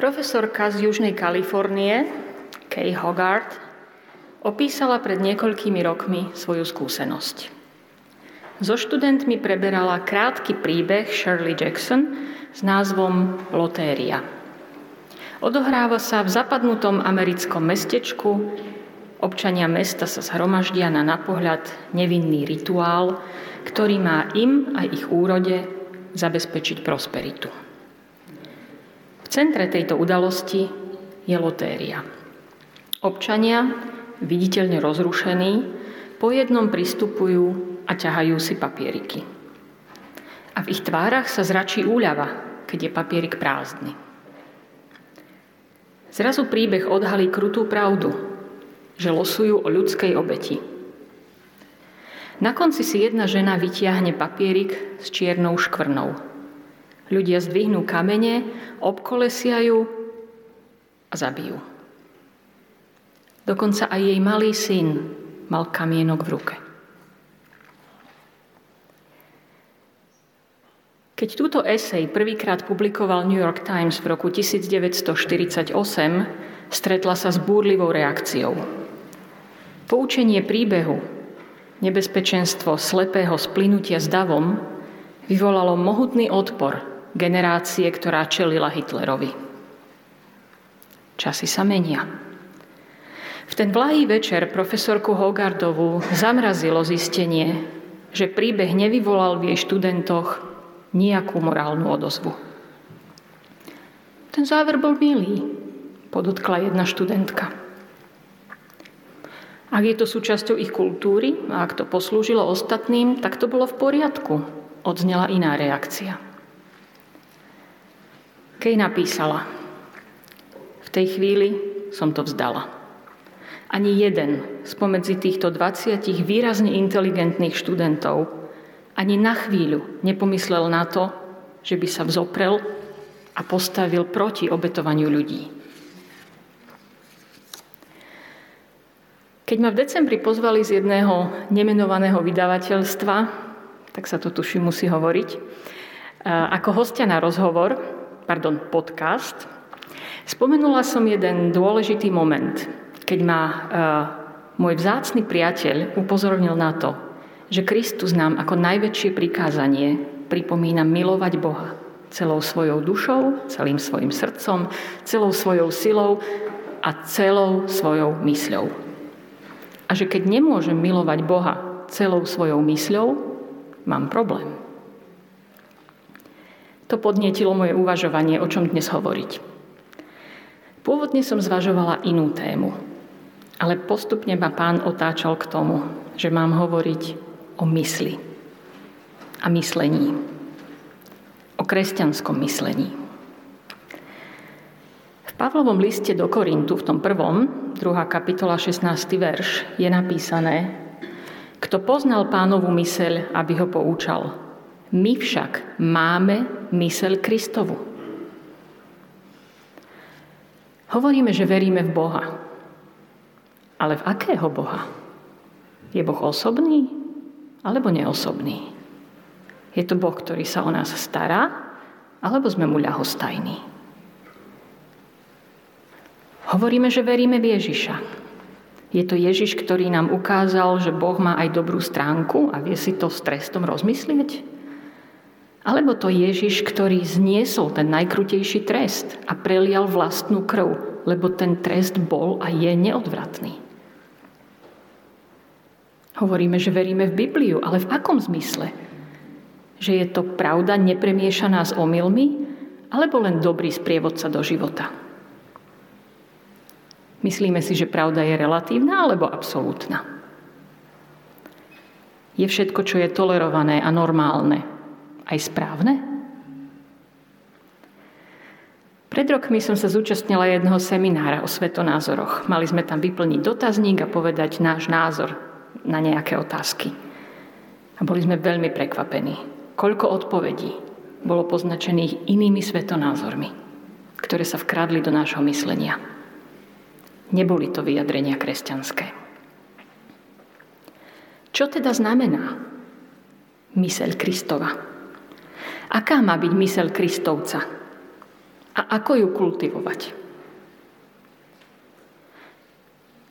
Profesorka z Južnej Kalifornie, Kay Hogarth, opísala pred niekoľkými rokmi svoju skúsenosť. So študentmi preberala krátky príbeh Shirley Jackson s názvom Lotéria. Odohráva sa v zapadnutom americkom mestečku, občania mesta sa zhromaždia na napohľad nevinný rituál, ktorý má im aj ich úrode zabezpečiť prosperitu centre tejto udalosti je lotéria. Občania, viditeľne rozrušení, po jednom pristupujú a ťahajú si papieriky. A v ich tvárach sa zračí úľava, keď je papierik prázdny. Zrazu príbeh odhalí krutú pravdu, že losujú o ľudskej obeti. Na konci si jedna žena vytiahne papierik s čiernou škvrnou – Ľudia zdvihnú kamene, obkolesia ju a zabijú. Dokonca aj jej malý syn mal kamienok v ruke. Keď túto esej prvýkrát publikoval New York Times v roku 1948, stretla sa s búrlivou reakciou. Poučenie príbehu, nebezpečenstvo slepého splynutia s davom, vyvolalo mohutný odpor generácie, ktorá čelila Hitlerovi. Časy sa menia. V ten vlahý večer profesorku Hogardovú zamrazilo zistenie, že príbeh nevyvolal v jej študentoch nejakú morálnu odozvu. Ten záver bol milý, podotkla jedna študentka. Ak je to súčasťou ich kultúry a ak to poslúžilo ostatným, tak to bolo v poriadku, odznela iná reakcia. Kej napísala, v tej chvíli som to vzdala. Ani jeden spomedzi týchto 20 výrazne inteligentných študentov ani na chvíľu nepomyslel na to, že by sa vzoprel a postavil proti obetovaniu ľudí. Keď ma v decembri pozvali z jedného nemenovaného vydavateľstva, tak sa to tuším musí hovoriť, ako hostia na rozhovor, pardon, podcast, spomenula som jeden dôležitý moment, keď ma uh, môj vzácny priateľ upozornil na to, že Kristus nám ako najväčšie prikázanie pripomína milovať Boha celou svojou dušou, celým svojim srdcom, celou svojou silou a celou svojou mysľou. A že keď nemôžem milovať Boha celou svojou mysľou, mám problém. To podnietilo moje uvažovanie, o čom dnes hovoriť. Pôvodne som zvažovala inú tému, ale postupne ma pán otáčal k tomu, že mám hovoriť o mysli a myslení. O kresťanskom myslení. V Pavlovom liste do Korintu, v tom prvom, 2. kapitola, 16. verš, je napísané Kto poznal pánovu myseľ, aby ho poučal, my však máme mysel Kristovu. Hovoríme, že veríme v Boha. Ale v akého Boha? Je Boh osobný alebo neosobný? Je to Boh, ktorý sa o nás stará, alebo sme mu ľahostajní? Hovoríme, že veríme v Ježiša. Je to Ježiš, ktorý nám ukázal, že Boh má aj dobrú stránku a vie si to s trestom rozmyslieť? Alebo to Ježiš, ktorý zniesol ten najkrutejší trest a prelial vlastnú krv, lebo ten trest bol a je neodvratný. Hovoríme, že veríme v Bibliu, ale v akom zmysle? Že je to pravda nepremiešaná s omylmi, alebo len dobrý sprievodca do života? Myslíme si, že pravda je relatívna alebo absolútna? Je všetko, čo je tolerované a normálne, aj správne? Pred rokmi som sa zúčastnila jedného seminára o svetonázoroch. Mali sme tam vyplniť dotazník a povedať náš názor na nejaké otázky. A boli sme veľmi prekvapení, koľko odpovedí bolo poznačených inými svetonázormi, ktoré sa vkradli do nášho myslenia. Neboli to vyjadrenia kresťanské. Čo teda znamená myseľ Kristova? Aká má byť mysel Kristovca? A ako ju kultivovať?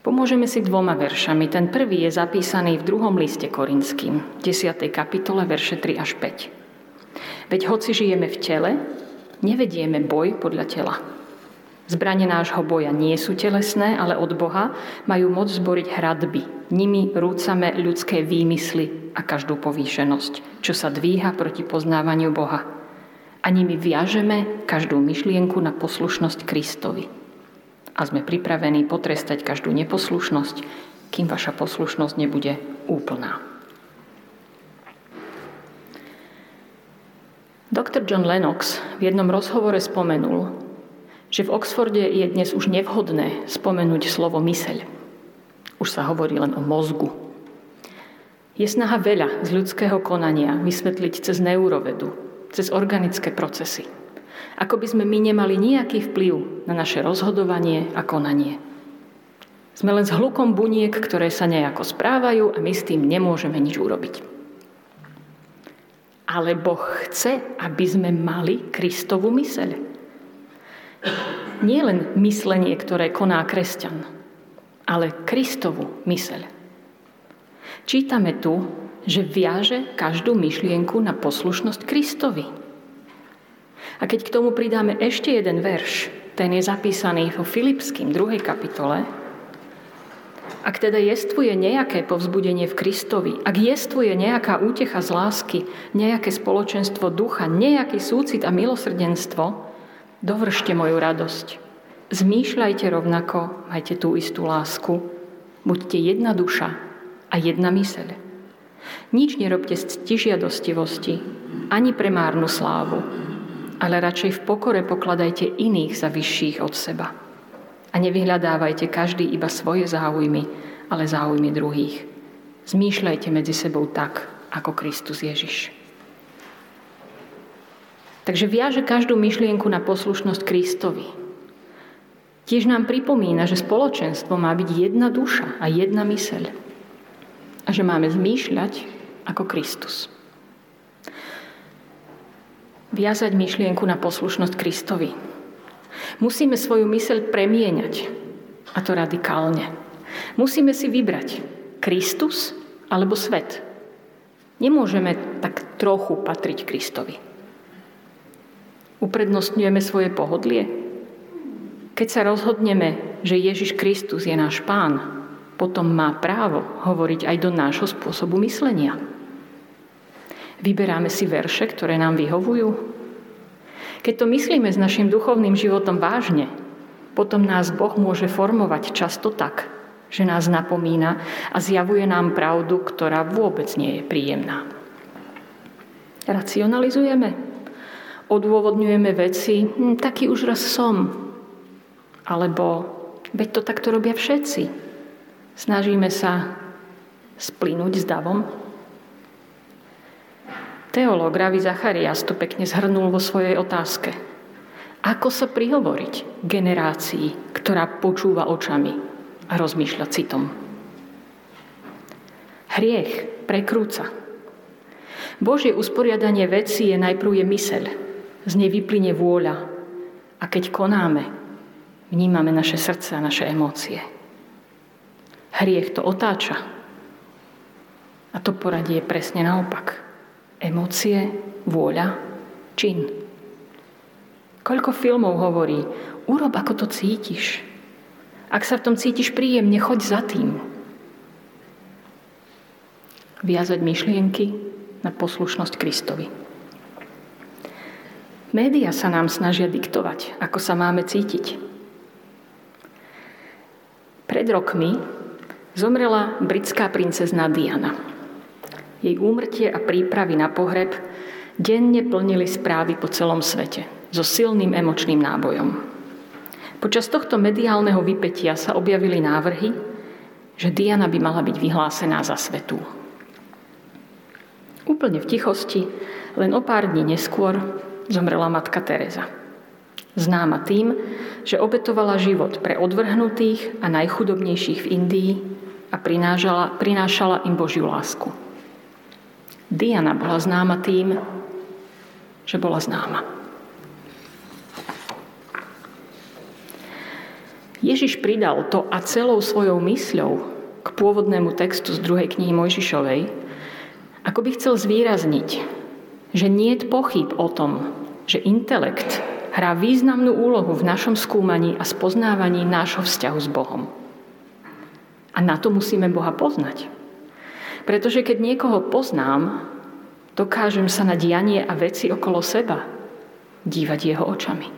Pomôžeme si dvoma veršami. Ten prvý je zapísaný v druhom liste Korinským, 10. kapitole, verše 3 až 5. Veď hoci žijeme v tele, nevedieme boj podľa tela. Zbranie nášho boja nie sú telesné, ale od Boha majú moc zboriť hradby. Nimi rúcame ľudské výmysly a každú povýšenosť, čo sa dvíha proti poznávaniu Boha. A nimi viažeme každú myšlienku na poslušnosť Kristovi a sme pripravení potrestať každú neposlušnosť, kým vaša poslušnosť nebude úplná. Dr. John Lennox v jednom rozhovore spomenul, že v Oxforde je dnes už nevhodné spomenúť slovo myseľ. Už sa hovorí len o mozgu. Je snaha veľa z ľudského konania vysvetliť cez neurovedu, cez organické procesy. Ako by sme my nemali nejaký vplyv na naše rozhodovanie a konanie. Sme len s hlukom buniek, ktoré sa nejako správajú a my s tým nemôžeme nič urobiť. Ale Boh chce, aby sme mali Kristovu myseľ. Nie len myslenie, ktoré koná kresťan, ale Kristovu myseľ. Čítame tu, že viaže každú myšlienku na poslušnosť Kristovi. A keď k tomu pridáme ešte jeden verš, ten je zapísaný vo Filipským 2. kapitole, ak teda jestvuje nejaké povzbudenie v Kristovi, ak jestvuje nejaká útecha z lásky, nejaké spoločenstvo ducha, nejaký súcit a milosrdenstvo, dovršte moju radosť. Zmýšľajte rovnako, majte tú istú lásku, buďte jedna duša a jedna myseľ. Nič nerobte z stižiadostivosti, ani pre márnu slávu, ale radšej v pokore pokladajte iných za vyšších od seba. A nevyhľadávajte každý iba svoje záujmy, ale záujmy druhých. Zmýšľajte medzi sebou tak, ako Kristus Ježiš. Takže viaže každú myšlienku na poslušnosť Kristovi. Tiež nám pripomína, že spoločenstvo má byť jedna duša a jedna myseľ. A že máme zmýšľať ako Kristus viazať myšlienku na poslušnosť Kristovi. Musíme svoju myseľ premieňať, a to radikálne. Musíme si vybrať Kristus alebo svet. Nemôžeme tak trochu patriť Kristovi. Uprednostňujeme svoje pohodlie. Keď sa rozhodneme, že Ježiš Kristus je náš pán, potom má právo hovoriť aj do nášho spôsobu myslenia. Vyberáme si verše, ktoré nám vyhovujú? Keď to myslíme s našim duchovným životom vážne, potom nás Boh môže formovať často tak, že nás napomína a zjavuje nám pravdu, ktorá vôbec nie je príjemná. Racionalizujeme, odôvodňujeme veci, hm, taký už raz som, alebo veď to takto robia všetci. Snažíme sa splínuť s davom, Teológ Ravi Zacharias to pekne zhrnul vo svojej otázke. Ako sa prihovoriť generácii, ktorá počúva očami a rozmýšľa citom? Hriech prekrúca. Božie usporiadanie veci je najprv je myseľ, z nej vyplyne vôľa a keď konáme, vnímame naše srdce a naše emócie. Hriech to otáča. A to poradie je presne naopak. Emócie, vôľa, čin. Koľko filmov hovorí, urob ako to cítiš. Ak sa v tom cítiš príjemne, choď za tým. Viazať myšlienky na poslušnosť Kristovi. Média sa nám snažia diktovať, ako sa máme cítiť. Pred rokmi zomrela britská princezna Diana. Jej úmrtie a prípravy na pohreb denne plnili správy po celom svete so silným emočným nábojom. Počas tohto mediálneho vypetia sa objavili návrhy, že Diana by mala byť vyhlásená za svetú. Úplne v tichosti, len o pár dní neskôr, zomrela matka Teresa. Známa tým, že obetovala život pre odvrhnutých a najchudobnejších v Indii a prinášala, prinášala im Božiu lásku. Diana bola známa tým, že bola známa. Ježiš pridal to a celou svojou mysľou k pôvodnému textu z druhej knihy Mojžišovej, ako by chcel zvýrazniť, že nie je pochyb o tom, že intelekt hrá významnú úlohu v našom skúmaní a spoznávaní nášho vzťahu s Bohom. A na to musíme Boha poznať. Pretože keď niekoho poznám, dokážem sa na dianie a veci okolo seba dívať jeho očami.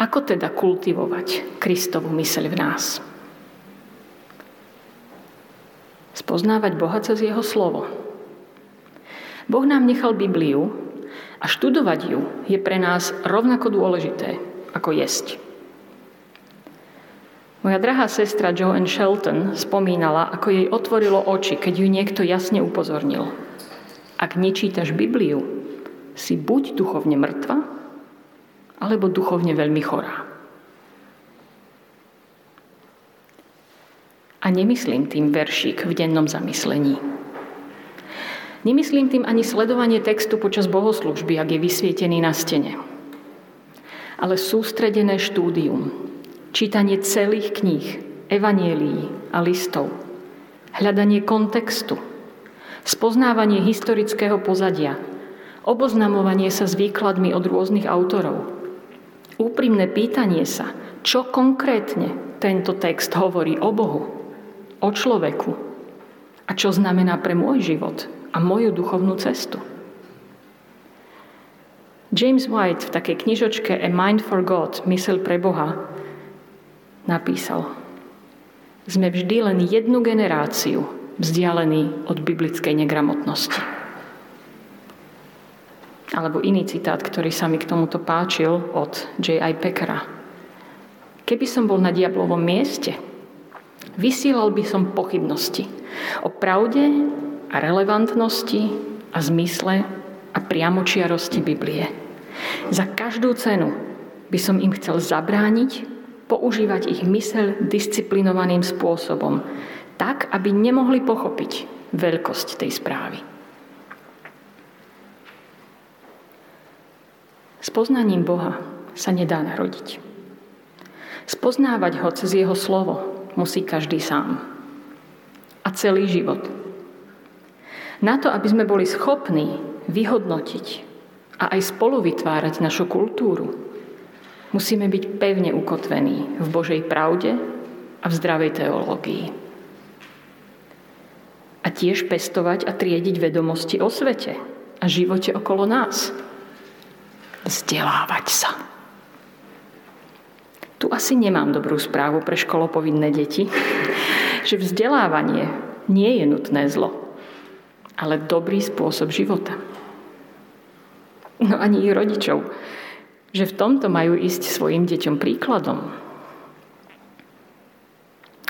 Ako teda kultivovať Kristovu myseľ v nás? Spoznávať Boha cez Jeho slovo. Boh nám nechal Bibliu a študovať ju je pre nás rovnako dôležité ako jesť. Moja drahá sestra Joan Shelton spomínala, ako jej otvorilo oči, keď ju niekto jasne upozornil. Ak nečítaš Bibliu, si buď duchovne mŕtva, alebo duchovne veľmi chorá. A nemyslím tým veršík v dennom zamyslení. Nemyslím tým ani sledovanie textu počas bohoslužby, ak je vysvietený na stene. Ale sústredené štúdium, čítanie celých kníh, evanielií a listov, hľadanie kontextu, spoznávanie historického pozadia, oboznamovanie sa s výkladmi od rôznych autorov, úprimné pýtanie sa, čo konkrétne tento text hovorí o Bohu, o človeku a čo znamená pre môj život a moju duchovnú cestu. James White v takej knižočke A Mind for God, mysel pre Boha, napísal Sme vždy len jednu generáciu vzdialení od biblickej negramotnosti. Alebo iný citát, ktorý sa mi k tomuto páčil od J.I. Packera. Keby som bol na diablovom mieste, vysielal by som pochybnosti o pravde a relevantnosti a zmysle a priamočiarosti Biblie. Za každú cenu by som im chcel zabrániť používať ich mysel disciplinovaným spôsobom, tak, aby nemohli pochopiť veľkosť tej správy. S poznaním Boha sa nedá narodiť. Spoznávať ho cez jeho slovo musí každý sám. A celý život. Na to, aby sme boli schopní vyhodnotiť a aj spolu vytvárať našu kultúru, musíme byť pevne ukotvení v Božej pravde a v zdravej teológii. A tiež pestovať a triediť vedomosti o svete a živote okolo nás – vzdelávať sa. Tu asi nemám dobrú správu pre školopovinné deti, že vzdelávanie nie je nutné zlo, ale dobrý spôsob života. No ani ich rodičov, že v tomto majú ísť svojim deťom príkladom.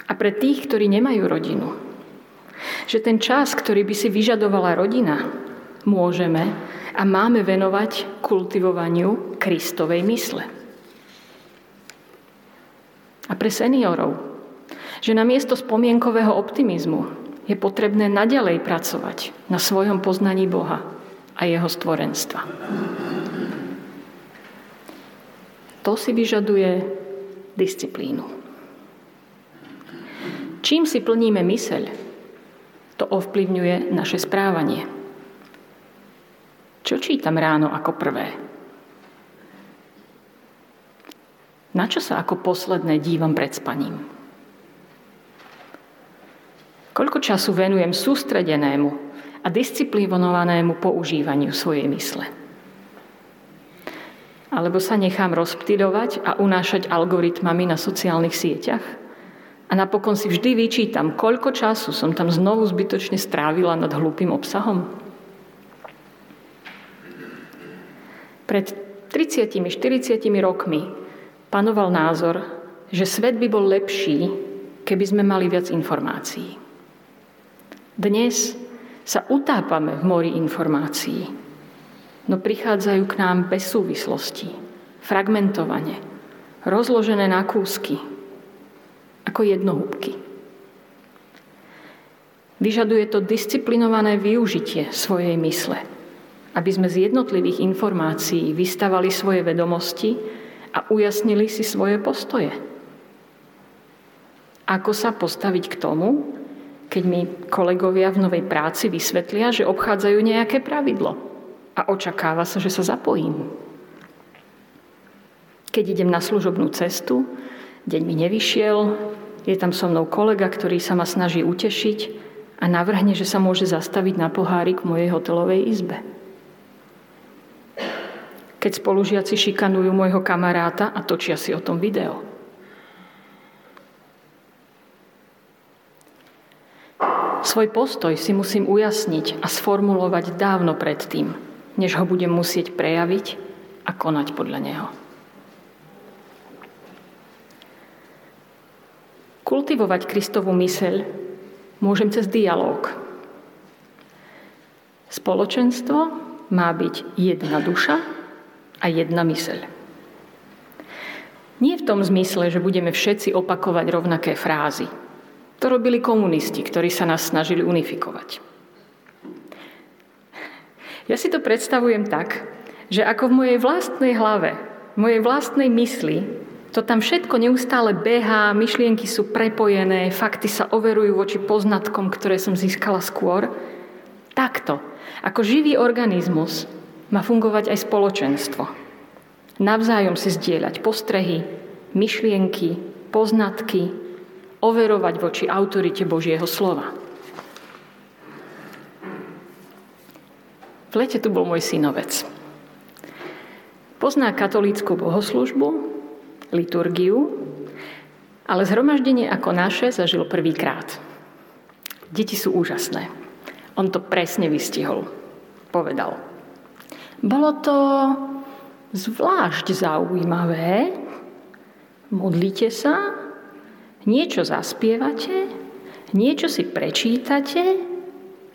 A pre tých, ktorí nemajú rodinu, že ten čas, ktorý by si vyžadovala rodina, môžeme a máme venovať kultivovaniu Kristovej mysle. A pre seniorov, že na miesto spomienkového optimizmu je potrebné naďalej pracovať na svojom poznaní Boha a jeho stvorenstva. To si vyžaduje disciplínu. Čím si plníme myseľ, to ovplyvňuje naše správanie. Čo čítam ráno ako prvé? Na čo sa ako posledné dívam pred spaním? Koľko času venujem sústredenému a disciplinovanému používaniu svojej mysle? Alebo sa nechám rozptýľovať a unášať algoritmami na sociálnych sieťach? A napokon si vždy vyčítam, koľko času som tam znovu zbytočne strávila nad hlúpým obsahom? Pred 30-40 rokmi panoval názor, že svet by bol lepší, keby sme mali viac informácií. Dnes sa utápame v mori informácií, no prichádzajú k nám bez súvislosti, fragmentovane, rozložené na kúsky, ako jednohúbky. Vyžaduje to disciplinované využitie svojej mysle – aby sme z jednotlivých informácií vystavali svoje vedomosti a ujasnili si svoje postoje. Ako sa postaviť k tomu, keď mi kolegovia v novej práci vysvetlia, že obchádzajú nejaké pravidlo a očakáva sa, že sa zapojím. Keď idem na služobnú cestu, deň mi nevyšiel, je tam so mnou kolega, ktorý sa ma snaží utešiť a navrhne, že sa môže zastaviť na pohárik v mojej hotelovej izbe. Keď spolužiaci šikanujú môjho kamaráta a točia si o tom video. Svoj postoj si musím ujasniť a sformulovať dávno predtým, než ho budem musieť prejaviť a konať podľa neho. Kultivovať Kristovú myseľ môžem cez dialog. Spoločenstvo má byť jedna duša a jedna myseľ. Nie v tom zmysle, že budeme všetci opakovať rovnaké frázy. To robili komunisti, ktorí sa nás snažili unifikovať. Ja si to predstavujem tak, že ako v mojej vlastnej hlave, v mojej vlastnej mysli to tam všetko neustále behá, myšlienky sú prepojené, fakty sa overujú voči poznatkom, ktoré som získala skôr. Takto, ako živý organizmus, má fungovať aj spoločenstvo. Navzájom si zdieľať postrehy, myšlienky, poznatky, overovať voči autorite Božieho slova. V lete tu bol môj synovec. Pozná katolícku bohoslužbu, liturgiu, ale zhromaždenie ako naše zažil prvýkrát. Deti sú úžasné. On to presne vystihol. Povedal. Bolo to zvlášť zaujímavé. Modlite sa, niečo zaspievate, niečo si prečítate,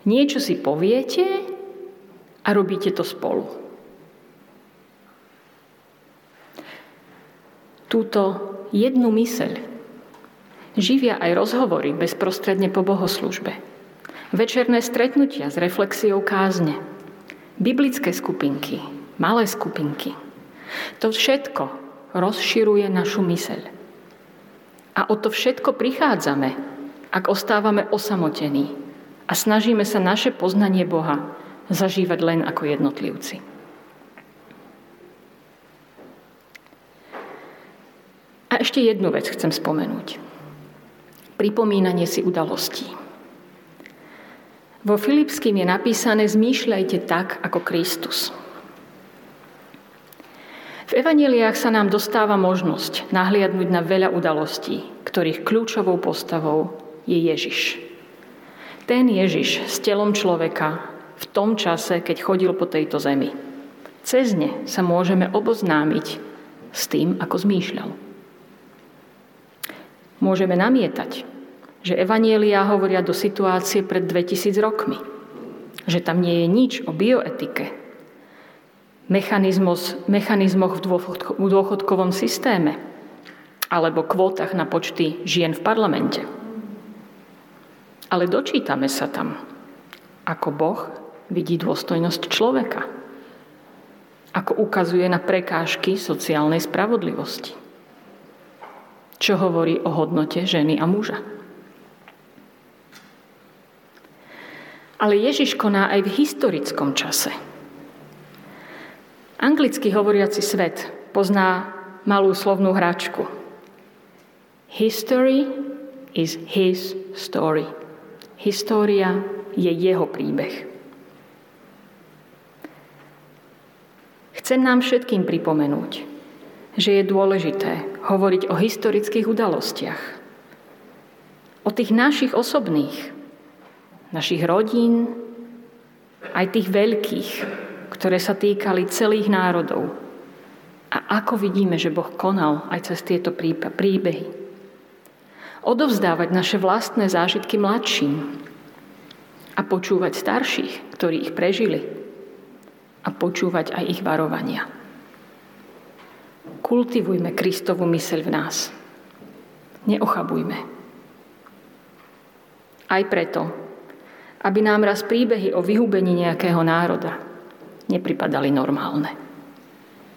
niečo si poviete a robíte to spolu. túto jednu myseľ živia aj rozhovory bezprostredne po bohoslužbe. Večerné stretnutia s reflexiou kázne. Biblické skupinky, malé skupinky. To všetko rozširuje našu myseľ. A o to všetko prichádzame, ak ostávame osamotení a snažíme sa naše poznanie Boha zažívať len ako jednotlivci. A ešte jednu vec chcem spomenúť. Pripomínanie si udalostí. Vo Filipským je napísané zmýšľajte tak, ako Kristus. V evaneliách sa nám dostáva možnosť nahliadnúť na veľa udalostí, ktorých kľúčovou postavou je Ježiš. Ten Ježiš s telom človeka v tom čase, keď chodil po tejto zemi. Cez ne sa môžeme oboznámiť s tým, ako zmýšľal. Môžeme namietať, že evanielia hovoria do situácie pred 2000 rokmi. Že tam nie je nič o bioetike, mechanizmoch v dôchodkovom systéme alebo kvótach na počty žien v parlamente. Ale dočítame sa tam, ako Boh vidí dôstojnosť človeka, ako ukazuje na prekážky sociálnej spravodlivosti čo hovorí o hodnote ženy a muža. Ale Ježiš koná aj v historickom čase. Anglicky hovoriaci svet pozná malú slovnú hračku. History is his story. História je jeho príbeh. Chcem nám všetkým pripomenúť, že je dôležité hovoriť o historických udalostiach. O tých našich osobných, našich rodín, aj tých veľkých, ktoré sa týkali celých národov. A ako vidíme, že Boh konal aj cez tieto príbehy. Odovzdávať naše vlastné zážitky mladším a počúvať starších, ktorí ich prežili a počúvať aj ich varovania. Kultivujme Kristovu myseľ v nás. Neochabujme. Aj preto, aby nám raz príbehy o vyhubení nejakého národa nepripadali normálne.